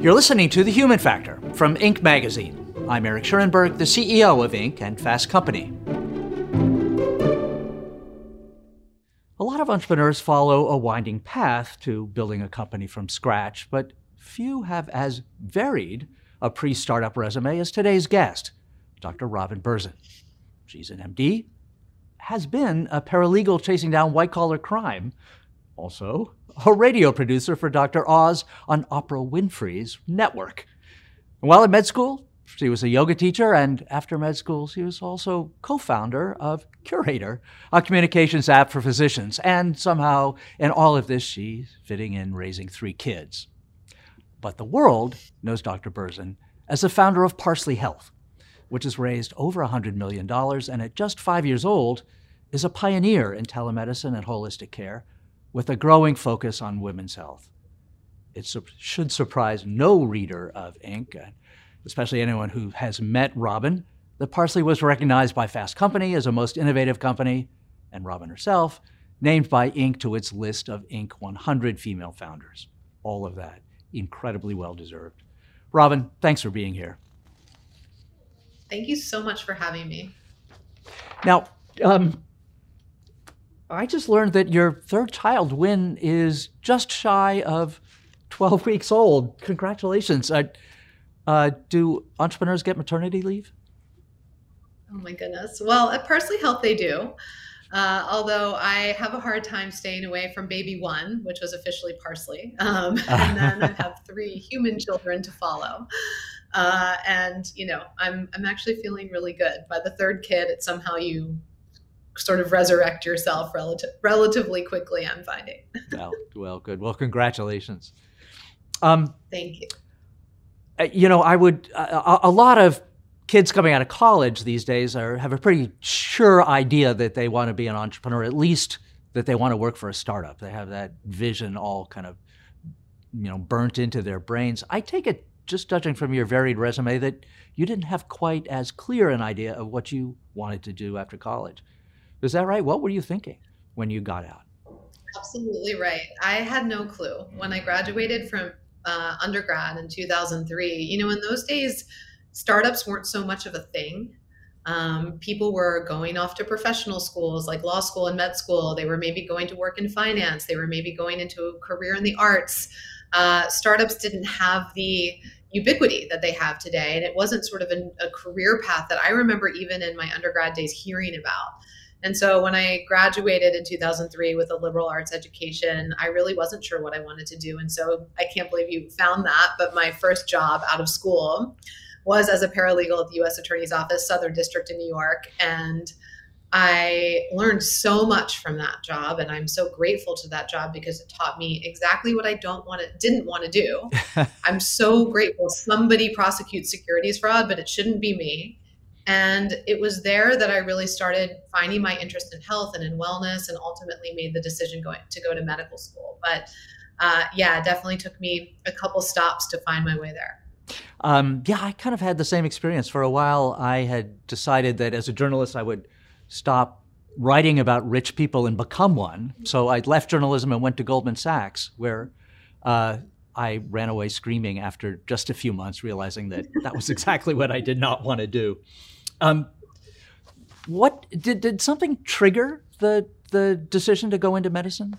You're listening to The Human Factor from Inc. magazine. I'm Eric Schurenberg, the CEO of Inc. and Fast Company. A lot of entrepreneurs follow a winding path to building a company from scratch, but few have as varied a pre startup resume as today's guest, Dr. Robin Berzin. She's an MD, has been a paralegal chasing down white collar crime, also a radio producer for Dr. Oz on Oprah Winfrey's network. while at med school, she was a yoga teacher, and after med school, she was also co founder of Curator, a communications app for physicians. And somehow, in all of this, she's fitting in raising three kids. But the world knows Dr. Berzin as the founder of Parsley Health, which has raised over $100 million and at just five years old is a pioneer in telemedicine and holistic care with a growing focus on women's health. It su- should surprise no reader of Inc., especially anyone who has met Robin, that Parsley was recognized by Fast Company as a most innovative company, and Robin herself named by Inc. to its list of Inc. 100 female founders. All of that incredibly well deserved. Robin, thanks for being here. Thank you so much for having me. Now, um, I just learned that your third child, Win, is just shy of 12 weeks old. Congratulations. Uh, uh, do entrepreneurs get maternity leave? Oh my goodness. Well, at Parsley Health, they do. Uh, although I have a hard time staying away from baby one, which was officially Parsley. Um, and then I have three human children to follow. Uh, and you know, I'm I'm actually feeling really good. By the third kid, it's somehow you sort of resurrect yourself relative, relatively quickly, I'm finding. well, well, good. Well, congratulations. Um, Thank you. Uh, you know, I would, uh, a, a lot of kids coming out of college these days are, have a pretty sure idea that they want to be an entrepreneur, at least that they want to work for a startup. They have that vision all kind of, you know, burnt into their brains. I take it, just judging from your varied resume, that you didn't have quite as clear an idea of what you wanted to do after college. Is that right? What were you thinking when you got out? Absolutely right. I had no clue. When I graduated from uh, undergrad in 2003, you know, in those days, startups weren't so much of a thing. Um, people were going off to professional schools like law school and med school. They were maybe going to work in finance. They were maybe going into a career in the arts. Uh, startups didn't have the ubiquity that they have today. And it wasn't sort of a, a career path that I remember even in my undergrad days hearing about. And so when I graduated in 2003 with a liberal arts education, I really wasn't sure what I wanted to do. And so I can't believe you found that. But my first job out of school was as a paralegal at the U.S. Attorney's Office, Southern District in New York. And I learned so much from that job, and I'm so grateful to that job because it taught me exactly what I don't want to, didn't want to do. I'm so grateful somebody prosecutes securities fraud, but it shouldn't be me. And it was there that I really started finding my interest in health and in wellness, and ultimately made the decision going to go to medical school. But uh, yeah, it definitely took me a couple stops to find my way there. Um, yeah, I kind of had the same experience. For a while, I had decided that as a journalist, I would stop writing about rich people and become one. So I left journalism and went to Goldman Sachs, where uh, I ran away screaming after just a few months, realizing that that was exactly what I did not want to do. Um, what did did something trigger the the decision to go into medicine?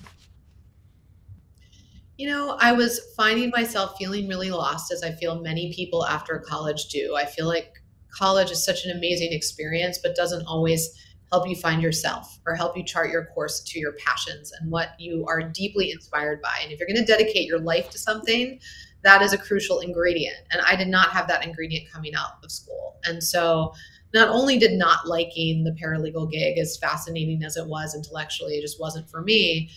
You know, I was finding myself feeling really lost, as I feel many people after college do. I feel like college is such an amazing experience, but doesn't always help you find yourself or help you chart your course to your passions and what you are deeply inspired by. And if you're going to dedicate your life to something, that is a crucial ingredient. And I did not have that ingredient coming out of school. And so not only did not liking the paralegal gig, as fascinating as it was intellectually, it just wasn't for me,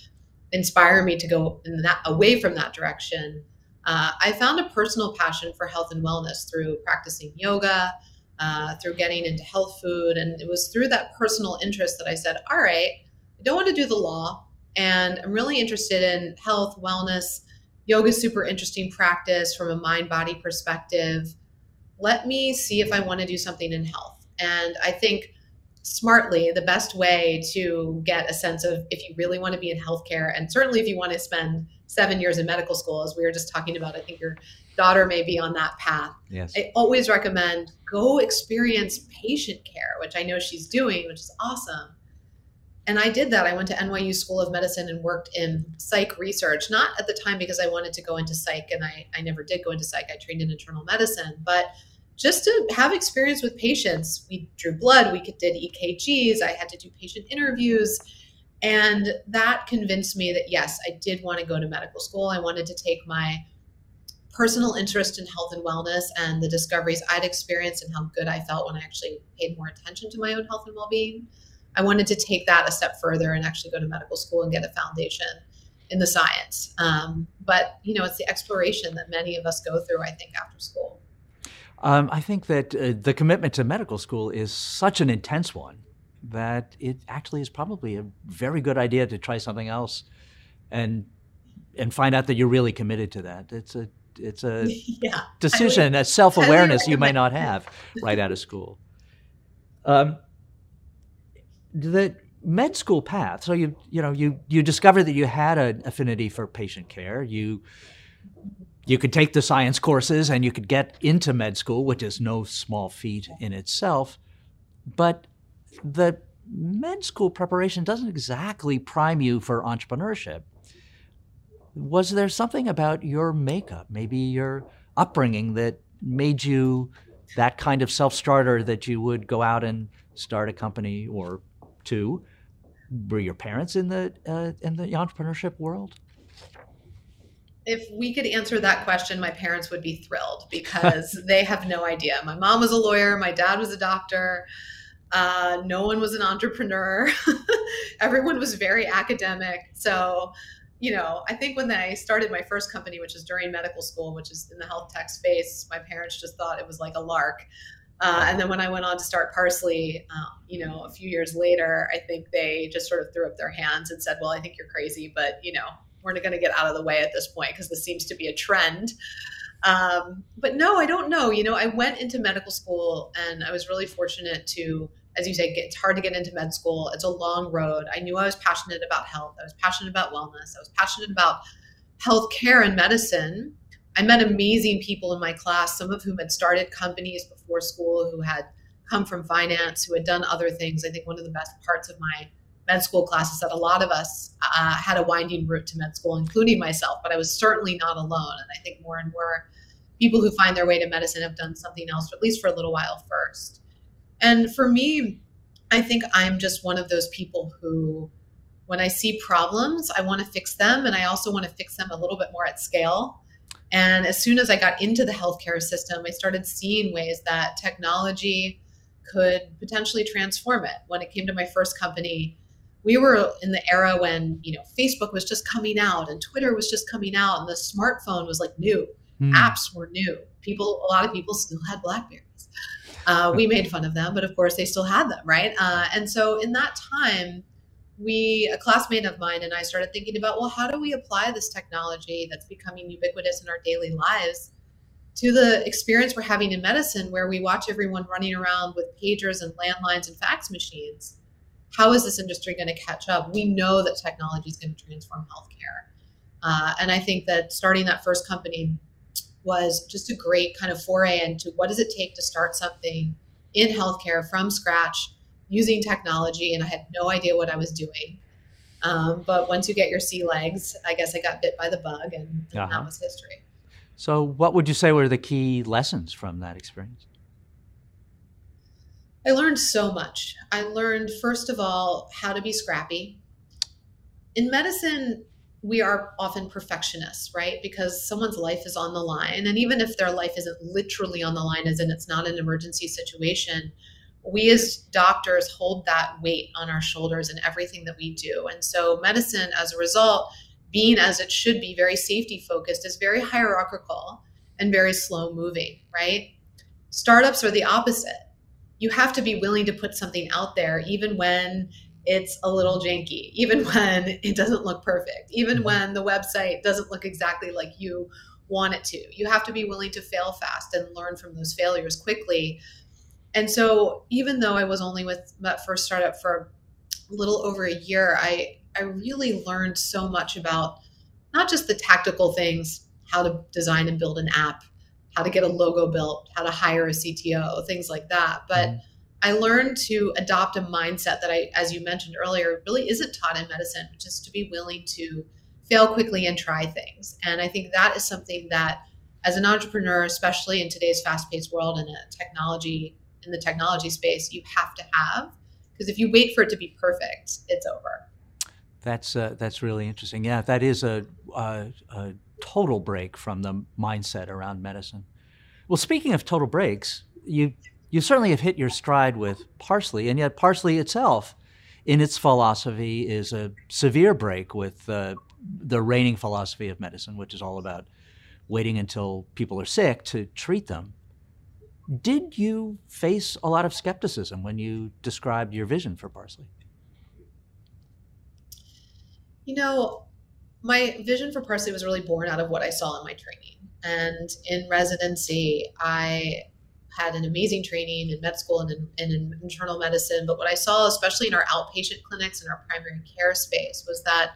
inspire me to go in that away from that direction. Uh, I found a personal passion for health and wellness through practicing yoga, uh, through getting into health food, and it was through that personal interest that I said, "All right, I don't want to do the law, and I'm really interested in health, wellness. Yoga is super interesting practice from a mind body perspective. Let me see if I want to do something in health." And I think smartly, the best way to get a sense of if you really want to be in healthcare, and certainly if you want to spend seven years in medical school, as we were just talking about. I think your daughter may be on that path. Yes. I always recommend go experience patient care, which I know she's doing, which is awesome. And I did that. I went to NYU School of Medicine and worked in psych research, not at the time because I wanted to go into psych, and I, I never did go into psych. I trained in internal medicine, but just to have experience with patients. We drew blood, we did EKGs, I had to do patient interviews. And that convinced me that yes, I did want to go to medical school. I wanted to take my personal interest in health and wellness and the discoveries I'd experienced and how good I felt when I actually paid more attention to my own health and well being. I wanted to take that a step further and actually go to medical school and get a foundation in the science. Um, but, you know, it's the exploration that many of us go through, I think, after school. Um, I think that uh, the commitment to medical school is such an intense one that it actually is probably a very good idea to try something else and and find out that you're really committed to that. It's a it's a yeah. decision, a self awareness you may not have right out of school. Um, the med school path. So you you know you you discovered that you had an affinity for patient care. You you could take the science courses and you could get into med school, which is no small feat in itself. But the med school preparation doesn't exactly prime you for entrepreneurship. Was there something about your makeup, maybe your upbringing, that made you that kind of self starter that you would go out and start a company or two? Were your parents in the uh, in the entrepreneurship world? if we could answer that question, my parents would be thrilled because they have no idea. My mom was a lawyer, my dad was a doctor. Uh, no one was an entrepreneur. Everyone was very academic. So, you know, I think when I started my first company, which is during medical school, which is in the health tech space, my parents just thought it was like a lark. Uh, and then when I went on to start Parsley, um, you know, a few years later, I think they just sort of threw up their hands and said, "Well, I think you're crazy, but you know, we're not going to get out of the way at this point because this seems to be a trend. Um, but no, I don't know. You know, I went into medical school and I was really fortunate to, as you say, it's hard to get into med school. It's a long road. I knew I was passionate about health. I was passionate about wellness. I was passionate about healthcare and medicine. I met amazing people in my class, some of whom had started companies before school, who had come from finance, who had done other things. I think one of the best parts of my med school class is that a lot of us uh, had a winding route to med school, including myself, but I was certainly not alone. And I think more and more people who find their way to medicine have done something else, at least for a little while first. And for me, I think I'm just one of those people who, when I see problems, I want to fix them. And I also want to fix them a little bit more at scale. And as soon as I got into the healthcare system, I started seeing ways that technology could potentially transform it. When it came to my first company, we were in the era when you know facebook was just coming out and twitter was just coming out and the smartphone was like new mm. apps were new people a lot of people still had blackberries uh, we made fun of them but of course they still had them right uh, and so in that time we a classmate of mine and i started thinking about well how do we apply this technology that's becoming ubiquitous in our daily lives to the experience we're having in medicine where we watch everyone running around with pagers and landlines and fax machines how is this industry going to catch up? We know that technology is going to transform healthcare. Uh, and I think that starting that first company was just a great kind of foray into what does it take to start something in healthcare from scratch using technology. And I had no idea what I was doing. Um, but once you get your sea legs, I guess I got bit by the bug, and, and uh-huh. that was history. So, what would you say were the key lessons from that experience? I learned so much. I learned, first of all, how to be scrappy. In medicine, we are often perfectionists, right? Because someone's life is on the line. And even if their life isn't literally on the line, as in it's not an emergency situation, we as doctors hold that weight on our shoulders in everything that we do. And so, medicine, as a result, being as it should be, very safety focused, is very hierarchical and very slow moving, right? Startups are the opposite you have to be willing to put something out there, even when it's a little janky, even when it doesn't look perfect, even mm-hmm. when the website doesn't look exactly like you want it to. You have to be willing to fail fast and learn from those failures quickly. And so, even though I was only with that first startup for a little over a year, I I really learned so much about not just the tactical things, how to design and build an app, how to get a logo built, how to hire a CTO, things like that. But mm-hmm. I learned to adopt a mindset that I, as you mentioned earlier, really isn't taught in medicine, which is to be willing to fail quickly and try things. And I think that is something that, as an entrepreneur, especially in today's fast-paced world and a technology in the technology space, you have to have. Because if you wait for it to be perfect, it's over. That's uh, that's really interesting. Yeah, that is a, a, a total break from the mindset around medicine. Well, speaking of total breaks, you you certainly have hit your stride with Parsley, and yet Parsley itself, in its philosophy, is a severe break with uh, the reigning philosophy of medicine, which is all about waiting until people are sick to treat them. Did you face a lot of skepticism when you described your vision for Parsley? You know, my vision for Parsley was really born out of what I saw in my training. And in residency, I had an amazing training in med school and in, and in internal medicine. But what I saw, especially in our outpatient clinics and our primary care space, was that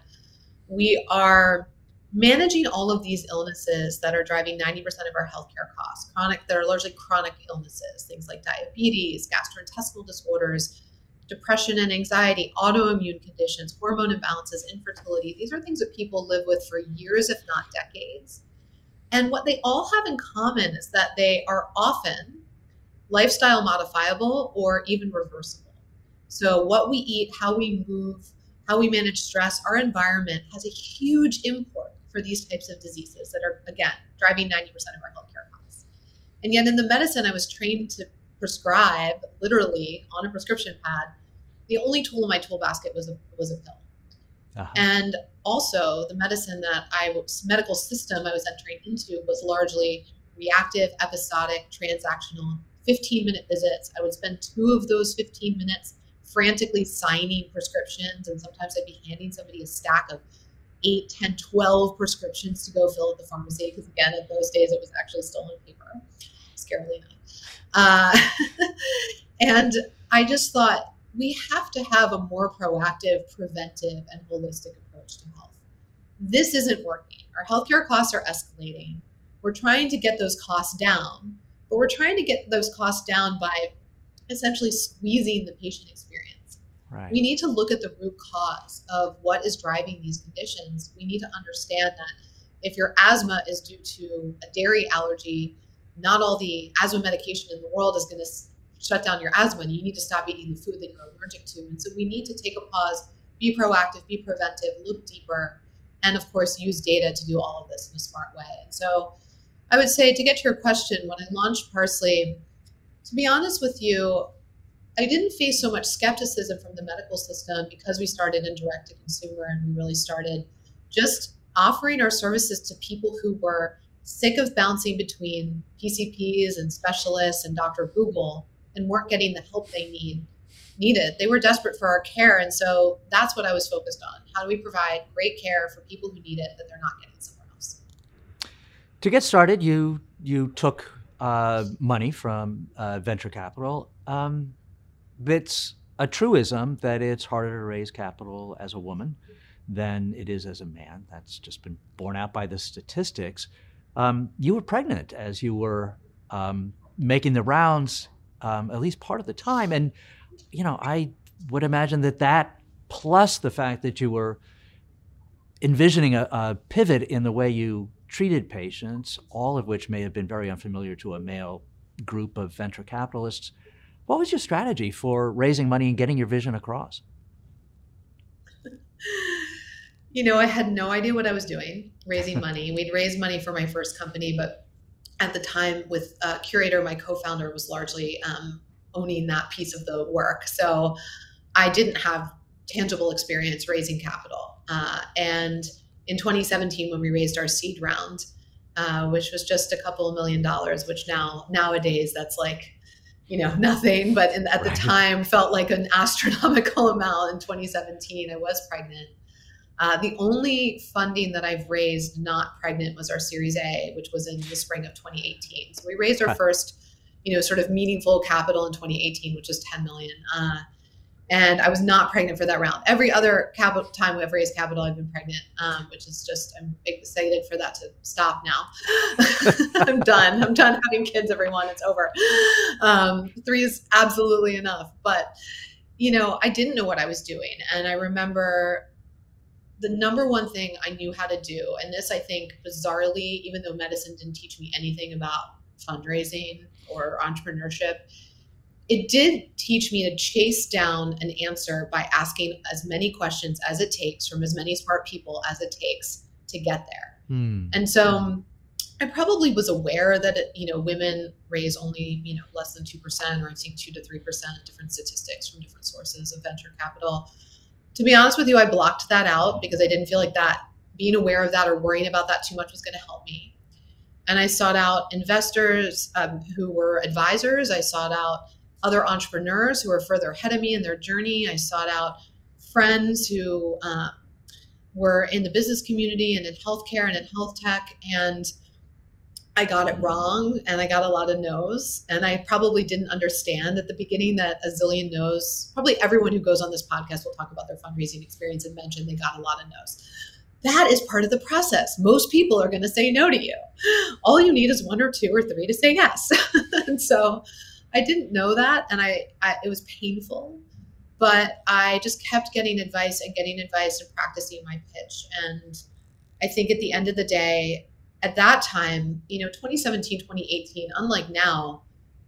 we are managing all of these illnesses that are driving 90% of our healthcare costs chronic that are largely chronic illnesses things like diabetes gastrointestinal disorders depression and anxiety, autoimmune conditions, hormone imbalances, infertility. These are things that people live with for years, if not decades. And what they all have in common is that they are often lifestyle modifiable or even reversible. So, what we eat, how we move, how we manage stress, our environment has a huge import for these types of diseases that are, again, driving 90% of our healthcare costs. And yet, in the medicine I was trained to prescribe literally on a prescription pad, the only tool in my tool basket was a, was a pill. Uh-huh. And also, the medicine that I was, medical system I was entering into was largely reactive, episodic, transactional, 15 minute visits. I would spend two of those 15 minutes frantically signing prescriptions, and sometimes I'd be handing somebody a stack of 8, 10, 12 prescriptions to go fill at the pharmacy. Because again, in those days, it was actually still on paper, scarily enough. Uh, and I just thought we have to have a more proactive, preventive, and holistic approach to health. This isn't working. Our healthcare costs are escalating. We're trying to get those costs down, but we're trying to get those costs down by essentially squeezing the patient experience. Right. We need to look at the root cause of what is driving these conditions. We need to understand that if your asthma is due to a dairy allergy, not all the asthma medication in the world is going to shut down your asthma and you need to stop eating the food that you're allergic to. And so we need to take a pause, be proactive, be preventive, look deeper, and of course use data to do all of this in a smart way. And so I would say to get to your question, when I launched Parsley, to be honest with you, I didn't face so much skepticism from the medical system because we started in direct to consumer and we really started just offering our services to people who were sick of bouncing between PCPs and specialists and Dr. Google and weren't getting the help they need needed. They were desperate for our care. And so that's what I was focused on. How do we provide great care for people who need it that they're not getting else? To get started, you you took uh, money from uh, venture capital. Um, it's a truism that it's harder to raise capital as a woman than it is as a man. That's just been borne out by the statistics. Um, you were pregnant as you were um, making the rounds, um, at least part of the time, and you know I would imagine that that plus the fact that you were envisioning a, a pivot in the way you treated patients, all of which may have been very unfamiliar to a male group of venture capitalists. What was your strategy for raising money and getting your vision across? You know, I had no idea what I was doing, raising money. We'd raised money for my first company, but at the time, with uh, Curator, my co founder was largely um, owning that piece of the work. So I didn't have tangible experience raising capital. Uh, and in 2017 when we raised our seed round, uh, which was just a couple of million dollars, which now nowadays that's like you know nothing, but in, at right. the time felt like an astronomical amount. In 2017, I was pregnant. Uh, the only funding that I've raised not pregnant was our Series A, which was in the spring of 2018. So we raised our first, you know, sort of meaningful capital in 2018, which is 10 million. Uh, and I was not pregnant for that round. Every other capital time we've raised capital, I've been pregnant, um, which is just I'm excited for that to stop now. I'm done. I'm done having kids. Everyone, it's over. Um, three is absolutely enough. But you know, I didn't know what I was doing, and I remember the number one thing I knew how to do, and this I think bizarrely, even though medicine didn't teach me anything about fundraising or entrepreneurship it did teach me to chase down an answer by asking as many questions as it takes from as many smart people as it takes to get there. Hmm. And so I probably was aware that it, you know women raise only you know less than two percent, or I think two to three percent, different statistics from different sources of venture capital. To be honest with you, I blocked that out because I didn't feel like that being aware of that or worrying about that too much was going to help me. And I sought out investors um, who were advisors. I sought out other entrepreneurs who are further ahead of me in their journey. I sought out friends who um, were in the business community and in healthcare and in health tech. And I got it wrong and I got a lot of no's. And I probably didn't understand at the beginning that a zillion no's, probably everyone who goes on this podcast will talk about their fundraising experience and mention they got a lot of no's. That is part of the process. Most people are going to say no to you. All you need is one or two or three to say yes. and so I didn't know that, and I, I it was painful, but I just kept getting advice and getting advice and practicing my pitch. And I think at the end of the day, at that time, you know, 2017, 2018, unlike now,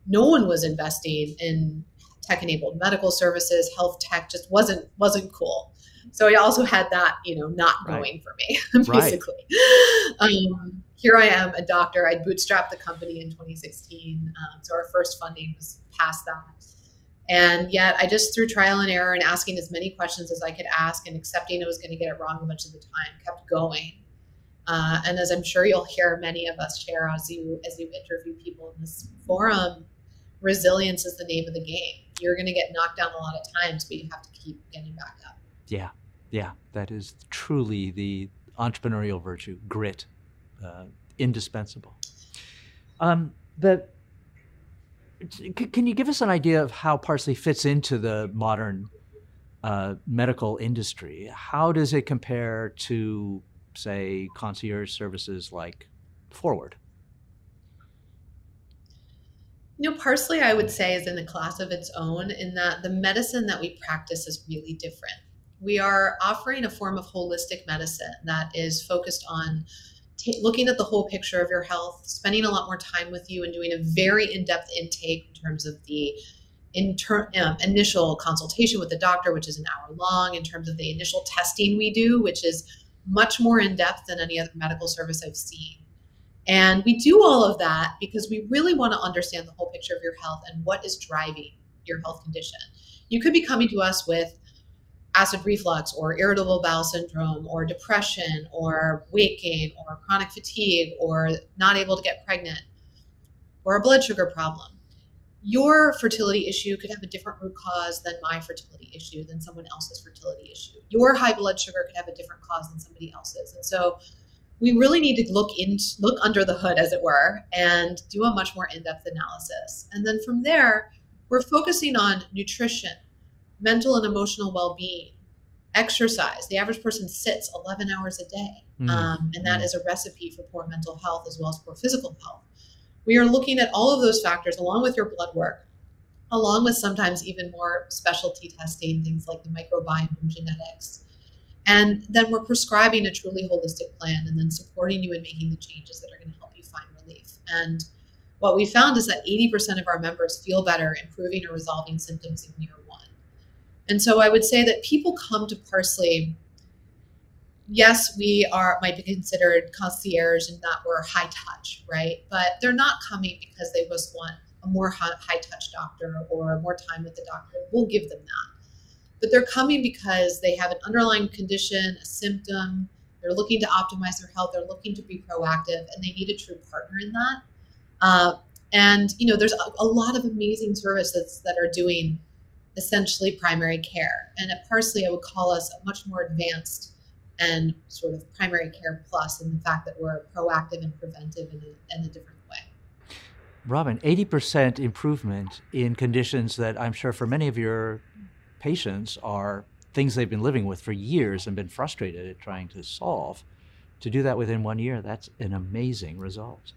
no one was investing in tech-enabled medical services. Health tech just wasn't wasn't cool. So I also had that, you know, not going right. for me, basically. Right. Um, here I am, a doctor. I bootstrapped the company in 2016. Um, so our first funding was past that. And yet I just through trial and error and asking as many questions as I could ask and accepting I was going to get it wrong a bunch of the time, kept going. Uh, and as I'm sure you'll hear many of us share as you as you interview people in this forum, resilience is the name of the game. You're going to get knocked down a lot of times, but you have to keep getting back up. Yeah, yeah, that is truly the entrepreneurial virtue, grit, uh, indispensable. Um, the can you give us an idea of how Parsley fits into the modern uh, medical industry? How does it compare to, say, concierge services like Forward? You know, Parsley, I would say, is in a class of its own in that the medicine that we practice is really different. We are offering a form of holistic medicine that is focused on t- looking at the whole picture of your health, spending a lot more time with you, and doing a very in depth intake in terms of the inter- um, initial consultation with the doctor, which is an hour long, in terms of the initial testing we do, which is much more in depth than any other medical service I've seen. And we do all of that because we really want to understand the whole picture of your health and what is driving your health condition. You could be coming to us with acid reflux or irritable bowel syndrome or depression or weight gain or chronic fatigue or not able to get pregnant or a blood sugar problem. Your fertility issue could have a different root cause than my fertility issue, than someone else's fertility issue. Your high blood sugar could have a different cause than somebody else's. And so we really need to look in look under the hood as it were and do a much more in-depth analysis. And then from there, we're focusing on nutrition, mental and emotional well-being. Exercise. The average person sits 11 hours a day mm. um, and that mm. a recipe for poor mental health as well as poor physical health. We are looking at all of those factors along with your blood work along with sometimes even more specialty testing things like the microbiome and genetics. And then we're prescribing a truly holistic plan and then supporting you in making the changes that are going to help you find relief. And what we found is that 80% of our members feel better improving or resolving symptoms in year and so I would say that people come to Parsley. Yes, we are might be considered concierge and that we're high touch, right? But they're not coming because they just want a more high touch doctor or more time with the doctor. We'll give them that. But they're coming because they have an underlying condition, a symptom. They're looking to optimize their health. They're looking to be proactive, and they need a true partner in that. Uh, and you know, there's a, a lot of amazing services that are doing essentially primary care. And at Parsley, I would call us a much more advanced and sort of primary care plus in the fact that we're proactive and preventive in a, in a different way. Robin, 80% improvement in conditions that I'm sure for many of your patients are things they've been living with for years and been frustrated at trying to solve. To do that within one year, that's an amazing result.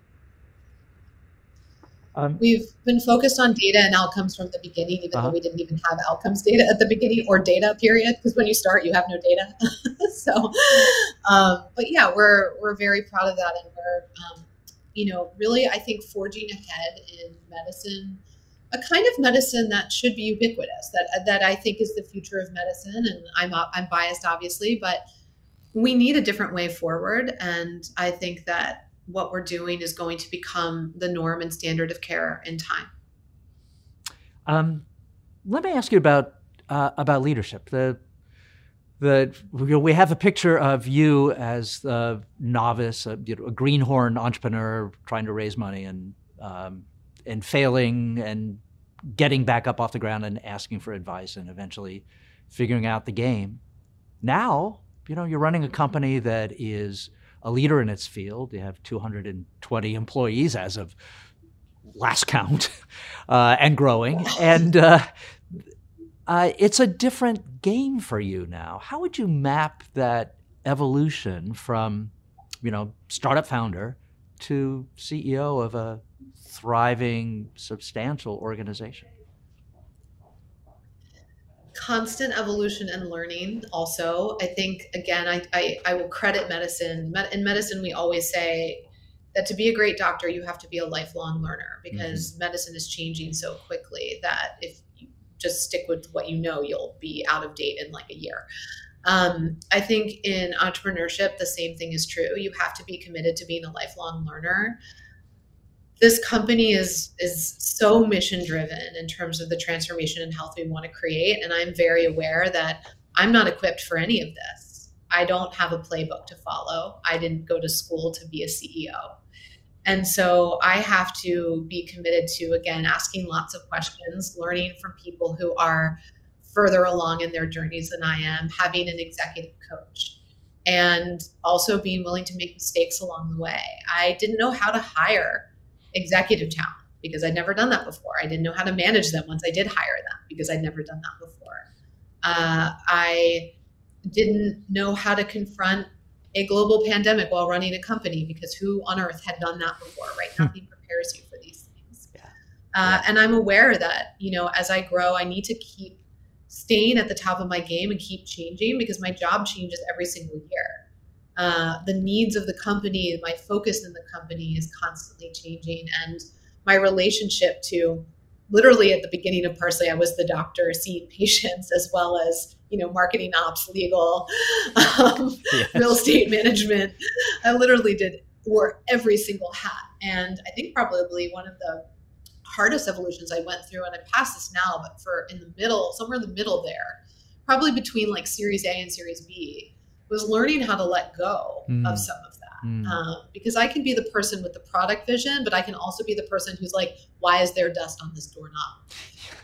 Um, We've been focused on data and outcomes from the beginning, even uh-huh. though we didn't even have outcomes data at the beginning or data period. Because when you start, you have no data. so, um, but yeah, we're we're very proud of that, and we're um, you know really I think forging ahead in medicine, a kind of medicine that should be ubiquitous. That that I think is the future of medicine, and I'm I'm biased obviously, but we need a different way forward, and I think that what we're doing is going to become the norm and standard of care in time. Um, let me ask you about uh, about leadership. The the we have a picture of you as a novice, a, you know, a greenhorn entrepreneur trying to raise money and um, and failing and getting back up off the ground and asking for advice and eventually figuring out the game. Now, you know, you're running a company that is a leader in its field. You have 220 employees as of last count, uh, and growing. And uh, uh, it's a different game for you now. How would you map that evolution from, you know, startup founder to CEO of a thriving, substantial organization? Constant evolution and learning also. I think again i i, I will credit medicine. In medicine we always say that to be a great doctor you have to be a lifelong learner because mm-hmm. medicine is changing so quickly that if you just stick with what you know you'll be out of date in like a year. Um, i think in entrepreneurship the same thing is true. You have to be committed to being a lifelong learner this company is is so mission driven in terms of the transformation and health we want to create and i'm very aware that i'm not equipped for any of this. I don't have a playbook to follow. I didn't go to school to be a ceo and so i have to be committed to again asking lots of questions learning from people who are further along in their journeys than i am having an executive coach and also being willing to make mistakes along the way. I didn't know how to hire executive talent because I'd never done that before. I didn't know how to manage them once I did hire them because I'd never done that before. Uh, I didn't know how to confront a global pandemic while running a company because who on earth had done that before, right? Hmm. Nothing prepares you for these things. Yeah. Uh, and I'm aware that, you know, as I grow, I need to keep staying at the top of my game and keep changing because my job changes every single year. Uh, the needs of the company, my focus in the company is constantly changing, and my relationship to literally at the beginning of Parsley, I was the doctor seeing patients as well as you know marketing ops, legal, um, yes. real estate management. I literally did wore every single hat, and I think probably one of the hardest evolutions I went through, and I passed this now, but for in the middle, somewhere in the middle there, probably between like Series A and Series B was learning how to let go mm. of some of that. Mm. Um, because I can be the person with the product vision, but I can also be the person who's like, why is there dust on this doorknob?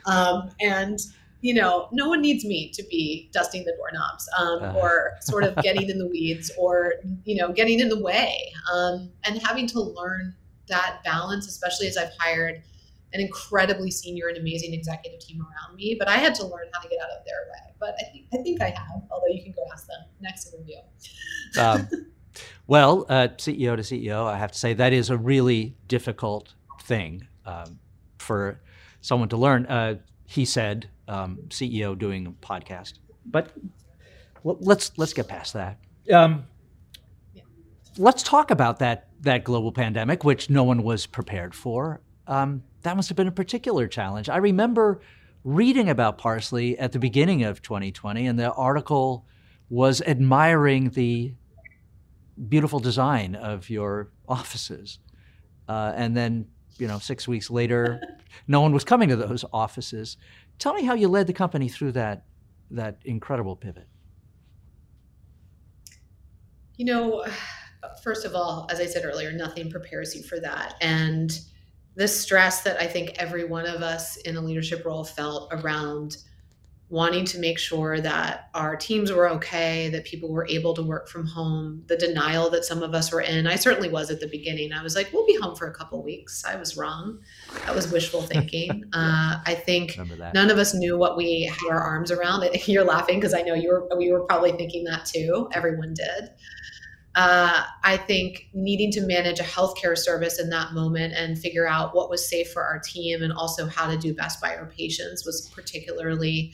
Um, and you know, no one needs me to be dusting the doorknobs um, uh. or sort of getting in the weeds or, you know, getting in the way um, and having to learn that balance, especially as I've hired an incredibly senior and amazing executive team around me, but I had to learn how to get out of their way. But I think I think I have, although you can go ask them next interview. um, well, uh, CEO to CEO, I have to say that is a really difficult thing um, for someone to learn. Uh, he said, um, CEO doing a podcast, but well, let's let's get past that. Um, yeah. Let's talk about that that global pandemic, which no one was prepared for. Um, that must have been a particular challenge. I remember reading about Parsley at the beginning of 2020, and the article was admiring the beautiful design of your offices. Uh, and then, you know, six weeks later, no one was coming to those offices. Tell me how you led the company through that that incredible pivot. You know, first of all, as I said earlier, nothing prepares you for that, and the stress that I think every one of us in a leadership role felt around wanting to make sure that our teams were okay, that people were able to work from home, the denial that some of us were in. I certainly was at the beginning. I was like, we'll be home for a couple weeks. I was wrong. That was wishful thinking. uh, I think none of us knew what we had our arms around. You're laughing because I know you were, we were probably thinking that too. Everyone did. Uh, I think needing to manage a healthcare service in that moment and figure out what was safe for our team and also how to do best by our patients was particularly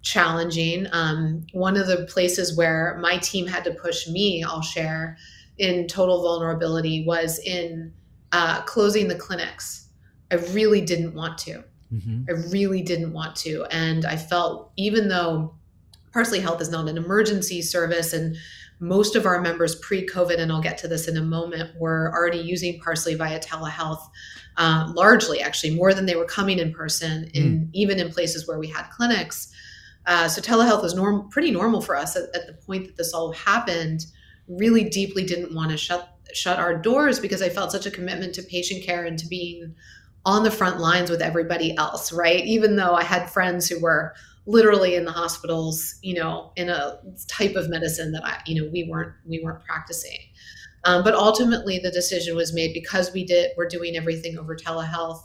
challenging. Um, one of the places where my team had to push me, I'll share, in total vulnerability was in uh, closing the clinics. I really didn't want to. Mm-hmm. I really didn't want to. And I felt, even though Parsley Health is not an emergency service and most of our members pre COVID, and I'll get to this in a moment, were already using Parsley via telehealth, uh, largely actually more than they were coming in person, in mm. even in places where we had clinics. Uh, so telehealth was norm- pretty normal for us at, at, the point that this all happened. Really deeply didn't want to shut shut our doors because I felt such a commitment to patient care and to being on the front lines with everybody else, right? Even though I had friends who were literally in the hospitals, you know, in a type of medicine that I, you know, we weren't we weren't practicing. Um, but ultimately, the decision was made because we did we're doing everything over telehealth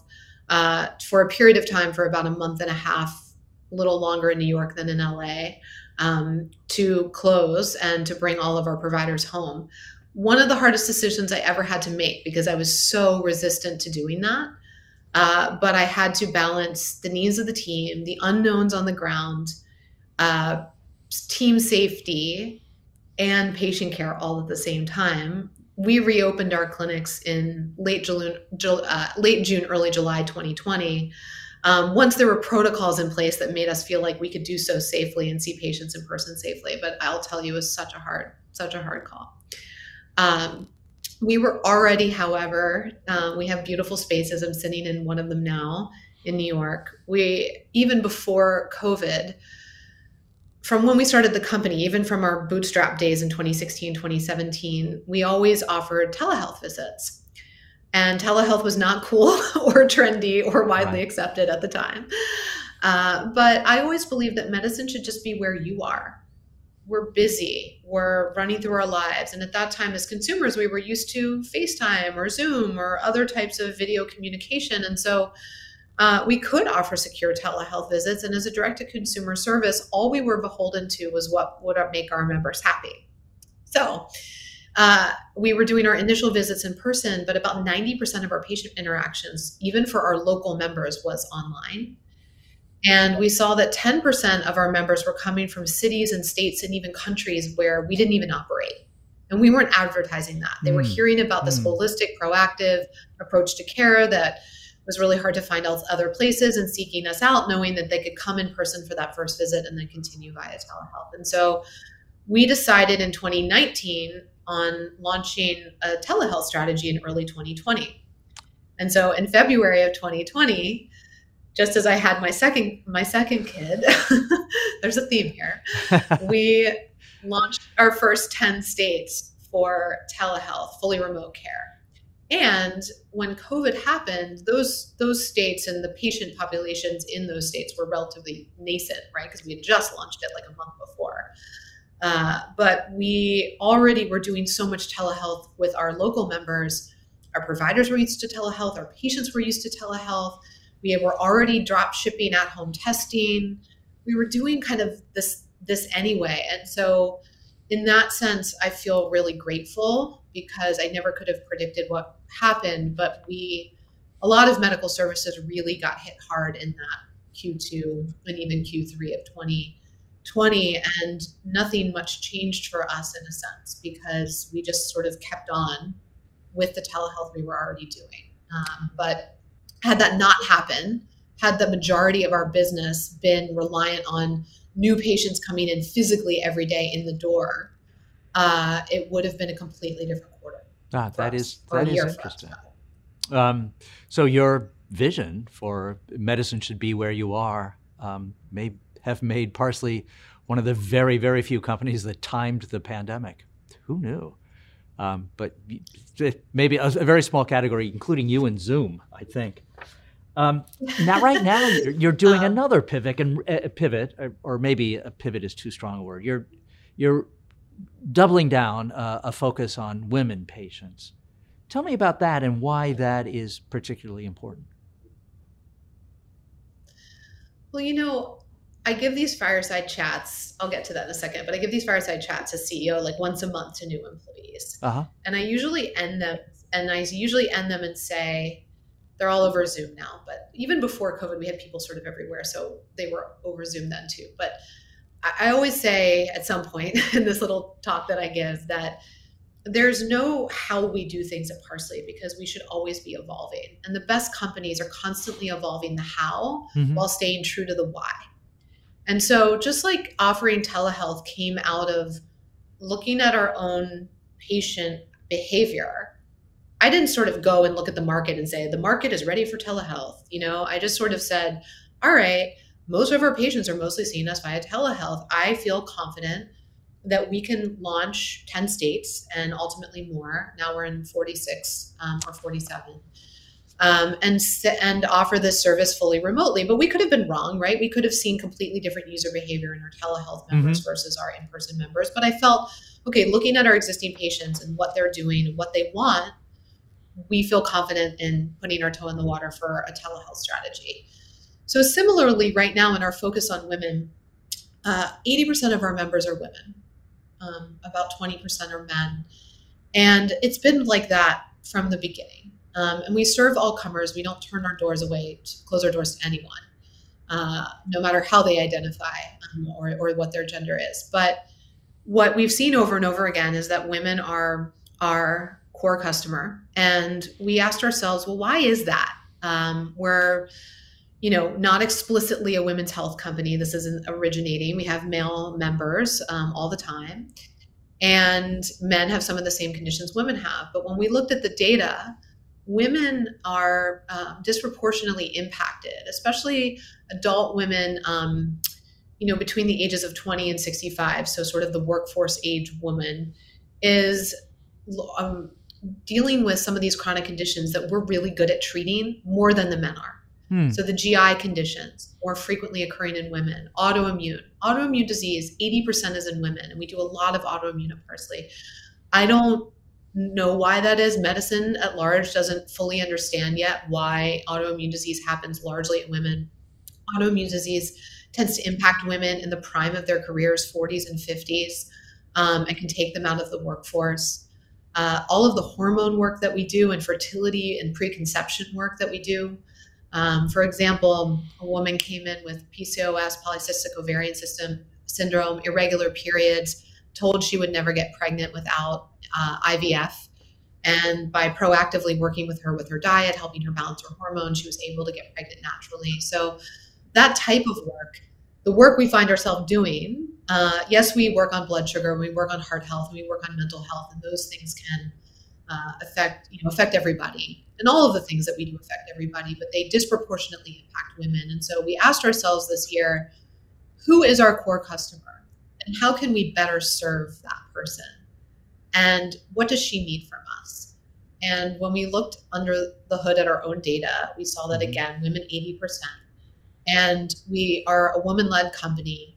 uh, for a period of time for about a month and a half a little longer in New York than in LA um, to close and to bring all of our providers home. One of the hardest decisions I ever had to make because I was so resistant to doing that. Uh, but I had to balance the needs of the team, the unknowns on the ground, uh, team safety, and patient care all at the same time. We reopened our clinics in late June, uh, late June, early July 2020 um, once there were protocols in place that made us feel like we could do so safely and see patients in person safely. But I'll tell you, it was such a hard, such a hard call. Um, we were already, however, uh, we have beautiful spaces. I'm sitting in one of them now in New York. We even before COVID, from when we started the company, even from our bootstrap days in 2016, 2017, we always offered telehealth visits and telehealth was not cool or trendy or widely right. accepted at the time. Uh, but I always believe that medicine should just be where you are. We're busy, we're running through our lives. And at that time, as consumers, we were used to FaceTime or Zoom or other types of video communication. And so uh, we could offer secure telehealth visits. And as a direct to consumer service, all we were beholden to was what would make our members happy. So, uh, we were doing our initial visits in person, but about 90% of our patient interactions, even for our local members, was online. And we saw that 10% of our members were coming from cities and states and even countries where we didn't even operate. And we weren't advertising that. They mm. were hearing about this mm. holistic, proactive approach to care that was really hard to find other places and seeking us out, knowing that they could come in person for that first visit and then continue via telehealth. And so we decided in 2019 on launching a telehealth strategy in early 2020. And so in February of 2020, just as I had my second my second kid, there's a theme here. we launched our first 10 states for telehealth, fully remote care. And when COVID happened, those those states and the patient populations in those states were relatively nascent, right? Because we had just launched it like a month before. Uh, but we already were doing so much telehealth with our local members. Our providers were used to telehealth, our patients were used to telehealth. We were already drop shipping at home testing. We were doing kind of this this anyway. And so in that sense, I feel really grateful because I never could have predicted what happened, but we a lot of medical services really got hit hard in that Q2 and even Q3 of 20 20 and nothing much changed for us in a sense because we just sort of kept on with the telehealth we were already doing um, but had that not happened had the majority of our business been reliant on new patients coming in physically every day in the door uh, it would have been a completely different quarter ah, that is that is interesting um, so your vision for medicine should be where you are um, may have made Parsley one of the very, very few companies that timed the pandemic. Who knew? Um, but maybe a, a, very small category, including you and Zoom, I think. Um, now, right now, you're, you're doing um, another pivot, and uh, pivot, or, or, maybe a pivot is too strong a word. You're you're doubling down uh, a focus on women patients. Tell me about that and why that is particularly important. Well, you know, I give these fireside chats. I'll get to that in a second, but I give these fireside chats as CEO like once a month to new employees, uh-huh. and I usually end them, and I usually end them and say, they're all over Zoom now. But even before COVID, we had people sort of everywhere, so they were over Zoom then too. But I, I always say at some point in this little talk that I give that there's no how we do things at Parsley because we should always be evolving. And the best companies are constantly evolving the how mm-hmm. while staying true to the why. And so, just like offering telehealth came out of looking at our own patient behavior, I didn't sort of go and look at the market and say, the market is ready for telehealth. You know, I just sort of said, all right, most of our patients are mostly seeing us via telehealth. I feel confident that we can launch 10 states and ultimately more. Now we're in 46 um, or 47 um, and and offer this service fully remotely. But we could have been wrong, right? We could have seen completely different user behavior in our telehealth members mm-hmm. versus our in-person members. But I felt okay, looking at our existing patients and what they're doing and what they want, we feel confident in putting our toe in the water for a telehealth strategy. So similarly, right now in our focus on women, uh, 80% of our members are women. Um, about 20% are men. And it's been like that from the beginning. Um, and we serve all comers. We don't turn our doors away, close our doors to anyone, uh, no matter how they identify um, or, or what their gender is. But what we've seen over and over again is that women are our core customer. And we asked ourselves, well, why is that? Um, we're you know, not explicitly a women's health company. This isn't originating. We have male members um, all the time, and men have some of the same conditions women have. But when we looked at the data, women are um, disproportionately impacted, especially adult women, um, you know, between the ages of 20 and 65. So, sort of the workforce age woman is um, dealing with some of these chronic conditions that we're really good at treating more than the men are. Hmm. So, the GI conditions more frequently occurring in women, autoimmune. Autoimmune disease, 80% is in women, and we do a lot of autoimmune at Parsley. I don't know why that is. Medicine at large doesn't fully understand yet why autoimmune disease happens largely in women. Autoimmune disease tends to impact women in the prime of their careers, 40s and 50s, um, and can take them out of the workforce. Uh, all of the hormone work that we do and fertility and preconception work that we do. Um, for example, a woman came in with PCOS, polycystic ovarian system syndrome, irregular periods, told she would never get pregnant without uh, IVF. And by proactively working with her with her diet, helping her balance her hormones, she was able to get pregnant naturally. So, that type of work, the work we find ourselves doing, uh, yes, we work on blood sugar, we work on heart health, we work on mental health, and those things can uh, affect you know affect everybody. And all of the things that we do affect everybody, but they disproportionately impact women. And so we asked ourselves this year, who is our core customer, and how can we better serve that person? and what does she need from us? And when we looked under the hood at our own data, we saw that mm-hmm. again, women 80%. And we are a woman led company.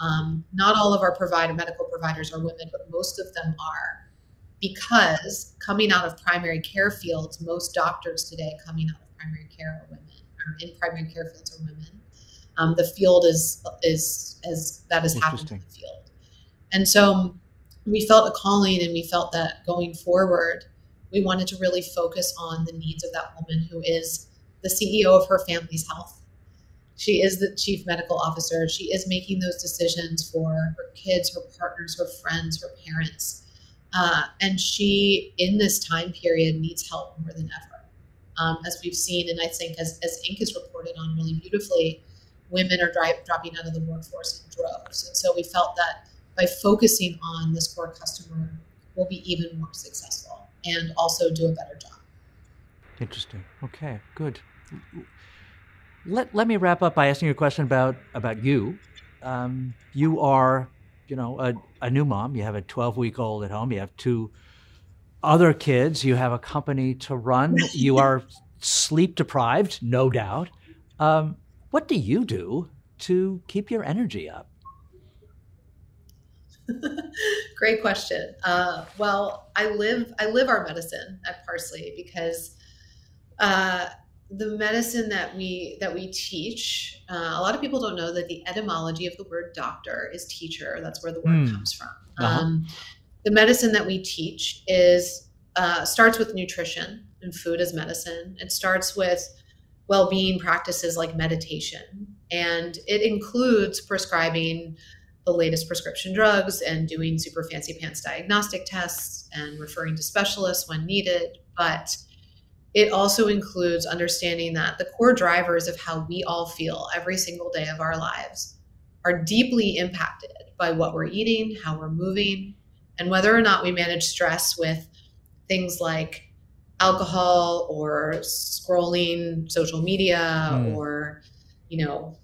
Um, not all of our provider medical providers are women, but most of them are. Because coming out of primary care fields, most doctors today coming out of primary care are women, or in primary care fields are women. Um, the field is is as that has happened in the field, and so we felt a calling and we felt that going forward, we wanted to really focus on the needs of that woman who is the CEO of her family's health. She is the chief medical officer. She is making those decisions for her kids, her partners, her friends, her parents. Uh, and she, in this time period, needs help more than ever. Um, as we've seen, and I think as, as Inc. has reported on really beautifully, women are dri- dropping out of the workforce in droves. And so we felt that by focusing on this core customer, we'll be even more successful and also do a better job. Interesting. Okay, good. Let, let me wrap up by asking you a question about, about you. Um, you are, you know, a, a new mom. You have a 12 week old at home. You have two other kids. You have a company to run. You are sleep deprived, no doubt. Um, what do you do to keep your energy up? Great question. Uh, well, I live I live our medicine at Parsley because uh, the medicine that we that we teach. Uh, a lot of people don't know that the etymology of the word doctor is teacher. That's where the word mm. comes from. Uh-huh. Um, the medicine that we teach is uh, starts with nutrition and food as medicine. It starts with well-being practices like meditation, and it includes prescribing the latest prescription drugs and doing super fancy pants diagnostic tests and referring to specialists when needed. But it also includes understanding that the core drivers of how we all feel every single day of our lives are deeply impacted by what we're eating, how we're moving, and whether or not we manage stress with things like alcohol or scrolling social media mm. or you know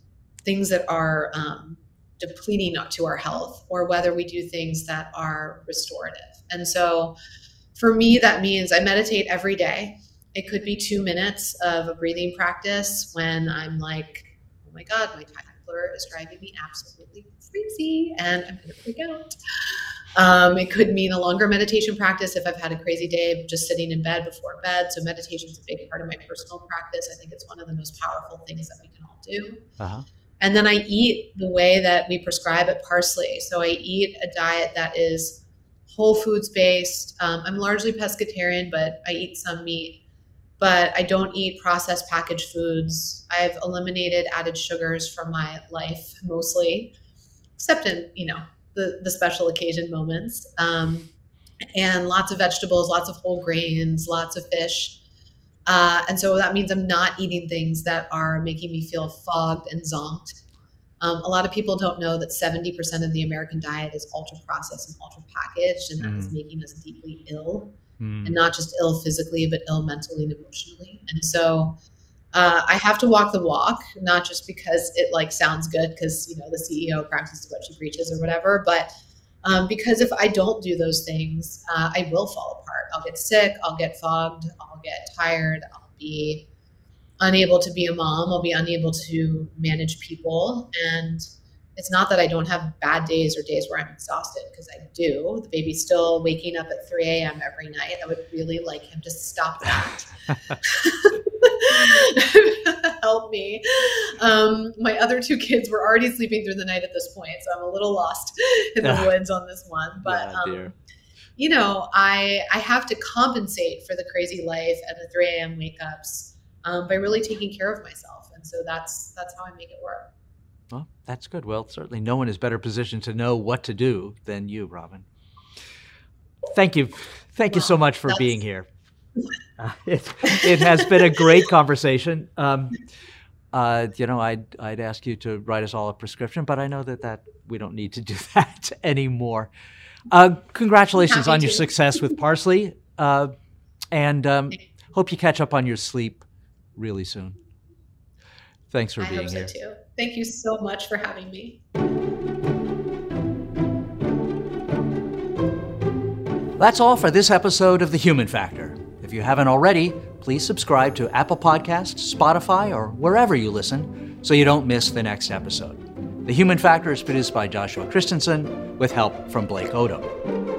things that are um, depleting to our health or whether we do things that are restorative. And so for me, that means I meditate every day. It could be two minutes of a breathing practice when I'm like, oh my God, my Tyler is driving me absolutely crazy and I'm going to freak out. Um, it could mean a longer meditation practice if I've had a crazy day just sitting in bed before bed. So meditation is a big part of my personal practice. I think it's one of the most powerful things that we can all do. Uh-huh. And then I eat the way that we prescribe at Parsley. So I eat a diet that is whole foods based. Um, I'm largely pescatarian, but I eat some meat. But I don't eat processed packaged foods. I've eliminated added sugars from my life mostly, except in you know the the special occasion moments. Um, and lots of vegetables, lots of whole grains, lots of fish. Uh, and so that means I'm not eating things that are making me feel fogged and zonked. Um, a lot of people don't know that 70% of the American diet is ultra processed and ultra packaged, and that mm. is making us deeply ill. Mm. And not just ill physically, but ill mentally and emotionally. And so uh, I have to walk the walk, not just because it like sounds good, because you know the CEO practices what she preaches or whatever, but um, because if I don't do those things, uh, I will fall apart. I'll get sick. I'll get fogged. I'll get tired. I'll be unable to be a mom. I'll be unable to manage people. And it's not that I don't have bad days or days where I'm exhausted because I do. The baby's still waking up at 3 a.m. every night. I would really like him to stop that. Help me. Um, my other two kids were already sleeping through the night at this point, so I'm a little lost in the woods on this one. But yeah, um, you know, I I have to compensate for the crazy life and the 3 a.m. wake ups um, by really taking care of myself, and so that's that's how I make it work. Well, that's good. Well, certainly no one is better positioned to know what to do than you, Robin. Thank you. Thank you so much for being here. Uh, it, it has been a great conversation. Um, uh, you know, I'd, I'd ask you to write us all a prescription, but I know that, that we don't need to do that anymore. Uh, congratulations on your success with Parsley, uh, and um, hope you catch up on your sleep really soon. Thanks for I being here. So too. Thank you so much for having me. That's all for this episode of The Human Factor. If you haven't already, please subscribe to Apple Podcasts, Spotify, or wherever you listen so you don't miss the next episode. The Human Factor is produced by Joshua Christensen with help from Blake Odo.